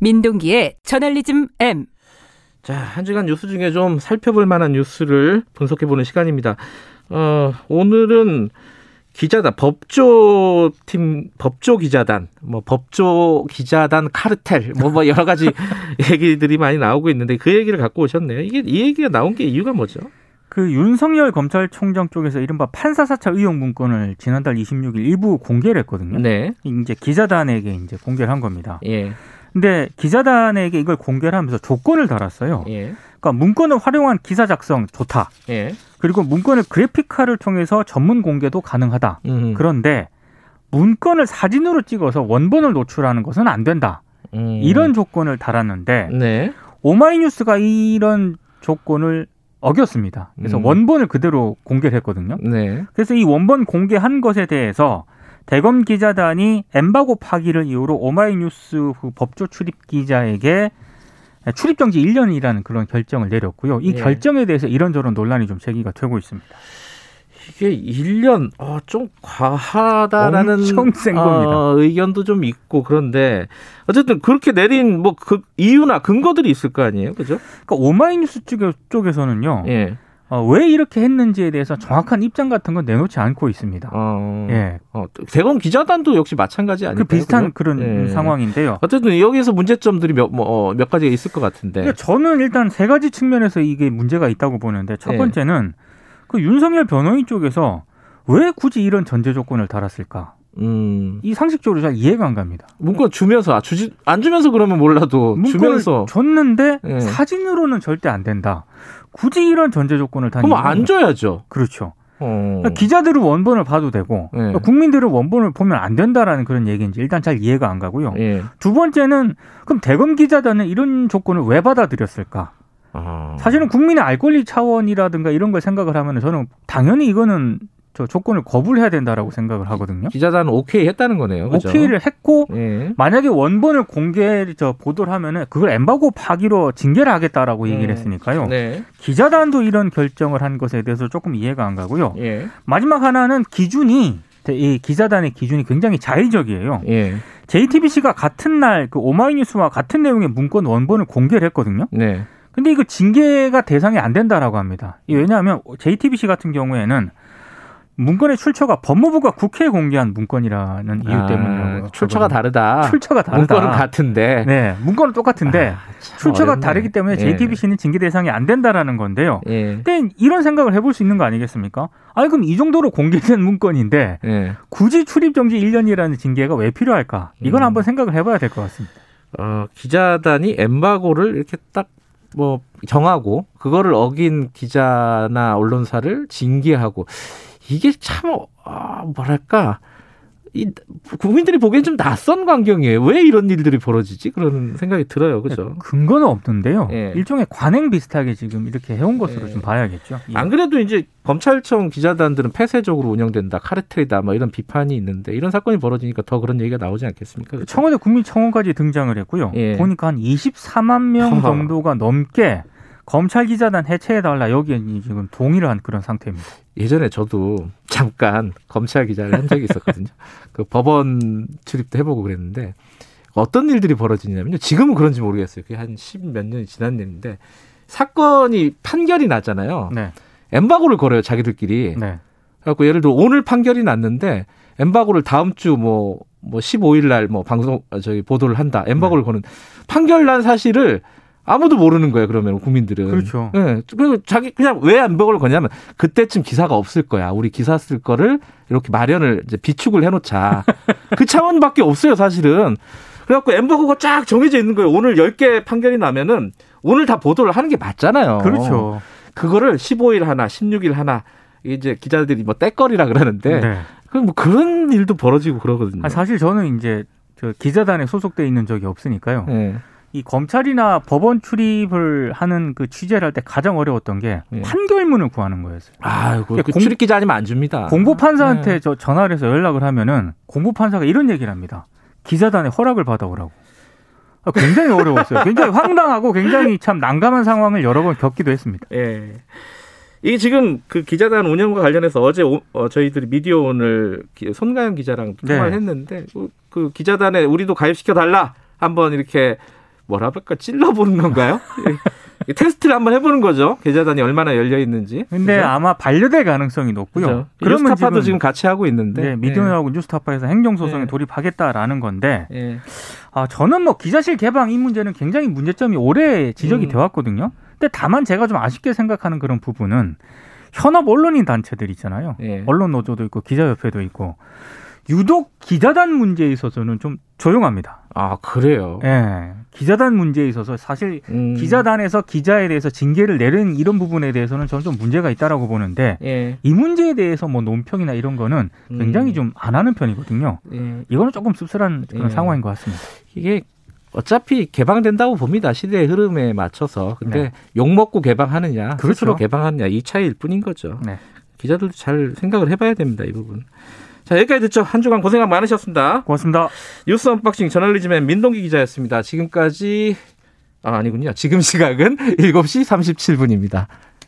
민동기의 저널리즘 M. 자, 한 주간 뉴스 중에 좀 살펴볼 만한 뉴스를 분석해보는 시간입니다. 어, 오늘은 기자단, 법조팀, 법조 기자단, 뭐, 법조 기자단 카르텔, 뭐, 뭐, 여러 가지 얘기들이 많이 나오고 있는데 그 얘기를 갖고 오셨네요. 이게, 이 얘기가 나온 게 이유가 뭐죠? 그 윤석열 검찰총장 쪽에서 이른바 판사 사찰 의혹 문건을 지난달 26일 일부 공개를 했거든요. 네. 이제 기자단에게 이제 공개를 한 겁니다. 예. 근데 기자단에게 이걸 공개를 하면서 조건을 달았어요. 예. 그러니까 문건을 활용한 기사 작성 좋다. 예. 그리고 문건을 그래픽화를 통해서 전문 공개도 가능하다. 음. 그런데 문건을 사진으로 찍어서 원본을 노출하는 것은 안 된다. 음. 이런 조건을 달았는데 네. 오마이뉴스가 이런 조건을 어겼습니다. 그래서 음. 원본을 그대로 공개를 했거든요. 네. 그래서 이 원본 공개한 것에 대해서 대검 기자단이 엠바고 파기를 이유로 오마이뉴스 그 법조 출입 기자에게 출입 정지 1년이라는 그런 결정을 내렸고요. 이 예. 결정에 대해서 이런저런 논란이 좀 제기가 되고 있습니다. 이게 1년 어, 좀 과하다라는 엄청 센 겁니다. 어, 의견도 좀 있고 그런데 어쨌든 그렇게 내린 뭐 그 이유나 근거들이 있을 거 아니에요, 그죠? 그러니까 오마이뉴스 쪽에, 쪽에서는요. 예. 어, 왜 이렇게 했는지에 대해서 정확한 입장 같은 건 내놓지 않고 있습니다. 어. 예. 어, 대검 기자단도 역시 마찬가지 아닐까요? 그 비슷한 그죠? 그런 예. 상황인데요. 어쨌든 여기서 문제점들이 몇, 뭐, 어, 몇 가지가 있을 것 같은데. 그러니까 저는 일단 세 가지 측면에서 이게 문제가 있다고 보는데 첫 예. 번째는 그 윤석열 변호인 쪽에서 왜 굳이 이런 전제 조건을 달았을까? 음. 이 상식적으로 잘 이해가 안 갑니다. 문건 주면서, 아, 주지, 안 주면서 그러면 몰라도 주면서. 줬는데 예. 사진으로는 절대 안 된다. 굳이 이런 전제 조건을 단 그럼 안 줘야죠. 그렇죠. 어. 그러니까 기자들은 원본을 봐도 되고 예. 그러니까 국민들은 원본을 보면 안 된다라는 그런 얘기인지 일단 잘 이해가 안 가고요. 예. 두 번째는 그럼 대검 기자단은 이런 조건을 왜 받아들였을까? 아. 사실은 국민의 알 권리 차원이라든가 이런 걸 생각을 하면 저는 당연히 이거는 저 조건을 거부를 해야 된다라고 생각을 하거든요. 기자단은 오케이 했다는 거네요. 그죠? 오케이를 했고 예. 만약에 원본을 공개 저 보도를 하면은 그걸 엠바고 파기로 징계를 하겠다라고 얘기를 음. 했으니까요. 네. 기자단도 이런 결정을 한 것에 대해서 조금 이해가 안 가고요. 예. 마지막 하나는 기준이 이 기자단의 기준이 굉장히 자의적이에요. 예. JTBC가 같은 날 그 오마이뉴스와 같은 내용의 문건 원본을 공개를 했거든요. 네. 근데 이거 징계가 대상이 안 된다라고 합니다. 이 왜냐하면 JTBC 같은 경우에는 문건의 출처가 법무부가 국회에 공개한 문건이라는 이유 아, 때문이라고. 출처가. 다르다. 출처가 다르다. 문건은 같은데. 네, 문건은 똑같은데 아, 참 출처가 어렵네. 다르기 때문에 예. JTBC는 징계 대상이 안 된다라는 건데요. 예. 근데 이런 생각을 해볼 수 있는 거 아니겠습니까? 아니 그럼 이 정도로 공개된 문건인데 예. 굳이 출입 정지 1년이라는 징계가 왜 필요할까? 이건 음. 한번 생각을 해봐야 될 것 같습니다. 어, 기자단이 엠바고를 이렇게 딱뭐 정하고 그거를 어긴 기자나 언론사를 징계하고 이게 참 아, 뭐랄까 이 국민들이 보기엔 좀 낯선 광경이에요. 왜 이런 일들이 벌어지지? 그런 생각이 들어요. 그죠? 근거는 없는데요. 예. 일종의 관행 비슷하게 지금 이렇게 해온 것으로 예. 좀 봐야겠죠. 예. 안 그래도 이제 검찰청 기자단들은 폐쇄적으로 운영된다, 카르텔이다, 뭐 이런 비판이 있는데 이런 사건이 벌어지니까 더 그런 얘기가 나오지 않겠습니까? 그죠? 청와대 국민청원까지 등장을 했고요. 예. 보니까 한 24만 명. 정도가 넘게 검찰 기자단 해체해달라 여기에 지금 동의를 한 그런 상태입니다. 예전에 저도 잠깐 검찰 기자를 한 적이 있었거든요. 그 법원 출입도 해보고 그랬는데 어떤 일들이 벌어지냐면요. 지금은 그런지 모르겠어요. 그게 한 십 몇 년이 지난 일인데 사건이 판결이 나잖아요. 네, 엠바고를 걸어요. 자기들끼리. 네, 그래갖고 예를 들어 오늘 판결이 났는데 엠바고를 다음 주뭐뭐 15일 날 뭐 방송 아, 저기 보도를 한다. 엠바고를 거는 판결 난 사실을 아무도 모르는 거예요. 그러면 국민들은. 그렇죠. 예. 그리고 자기 그냥 왜 엠바고를 거냐면 그때쯤 기사가 없을 거야. 우리 기사 쓸 거를 이렇게 마련을 이제 비축을 해놓자. 그 차원밖에 없어요. 사실은. 그래갖고 엠바고가 쫙 정해져 있는 거예요. 오늘 10개 판결이 나면은 오늘 다 보도를 하는 게 맞잖아요. 그렇죠. 그거를 15일 하나, 16일 하나 이제 기자들이 뭐 떼거리라 그러는데 네. 그럼 뭐 그런 일도 벌어지고 그러거든요. 아, 사실 저는 이제 저 기자단에 소속돼 있는 적이 없으니까요. 예. 이 검찰이나 법원 출입을 하는 그 취재를 할 때 가장 어려웠던 게 예. 판결문을 구하는 거였어요. 아, 그, 그 공- 출입 기자 아니면 안 줍니다. 공보 판사한테 네. 저 전화를 해서 연락을 하면은 공보 판사가 이런 얘기를 합니다. 기자단의 허락을 받아오라고. 아, 굉장히 어려웠어요. 굉장히 황당하고 굉장히 참 난감한 상황을 여러 번 겪기도 했습니다. 예. 이게 지금 그 기자단 운영과 관련해서 어제 오- 어, 저희들이 미디어 오늘 기- 손가영 기자랑 통화를 네. 했는데 그, 그 기자단에 우리도 가입시켜 달라 한번 이렇게 뭐라 그럴까 찔러보는 건가요? 예. 테스트를 한번 해보는 거죠. 계좌단이 얼마나 열려 있는지. 근데 그죠? 아마 반려될 가능성이 높고요. 그죠? 그러면 뉴스타파도 지금 같이 하고 있는데. 네, 미디어하고 뉴스타파에서 행정소송에 네. 돌입하겠다라는 건데 예. 예. 아, 저는 뭐 기자실 개방 이 문제는 굉장히 문제점이 오래 지적이 음. 돼 왔거든요. 근데 다만 제가 좀 아쉽게 생각하는 그런 부분은 현업 언론인 단체들 있잖아요. 예. 언론 노조도 있고 기자협회도 있고 유독 기자단 문제에 있어서는 좀 조용합니다. 아 그래요. 예. 기자단 문제에 있어서 사실 음. 기자단에서 기자에 대해서 징계를 내린 이런 부분에 대해서는 저는 좀 문제가 있다라고 보는데 예. 이 문제에 대해서 뭐 논평이나 이런 거는 굉장히 음. 좀안 하는 편이거든요. 예. 이거는 조금 씁쓸한 그런 예. 상황인 것 같습니다. 이게 어차피 개방된다고 봅니다. 시대의 흐름에 맞춰서. 근데 네. 욕 먹고 개방하느냐, 그렇죠. 스스로 개방하느냐 이 차이일 뿐인 거죠. 네. 기자들도 잘 생각을 해봐야 됩니다. 이 부분. 자 여기까지 듣죠. 한 주간 고생 많으셨습니다. 고맙습니다. 뉴스 unboxing 저널리즘의 민동기 기자였습니다. 지금까지 아 아니군요. 지금 시각은 7시 37분입니다.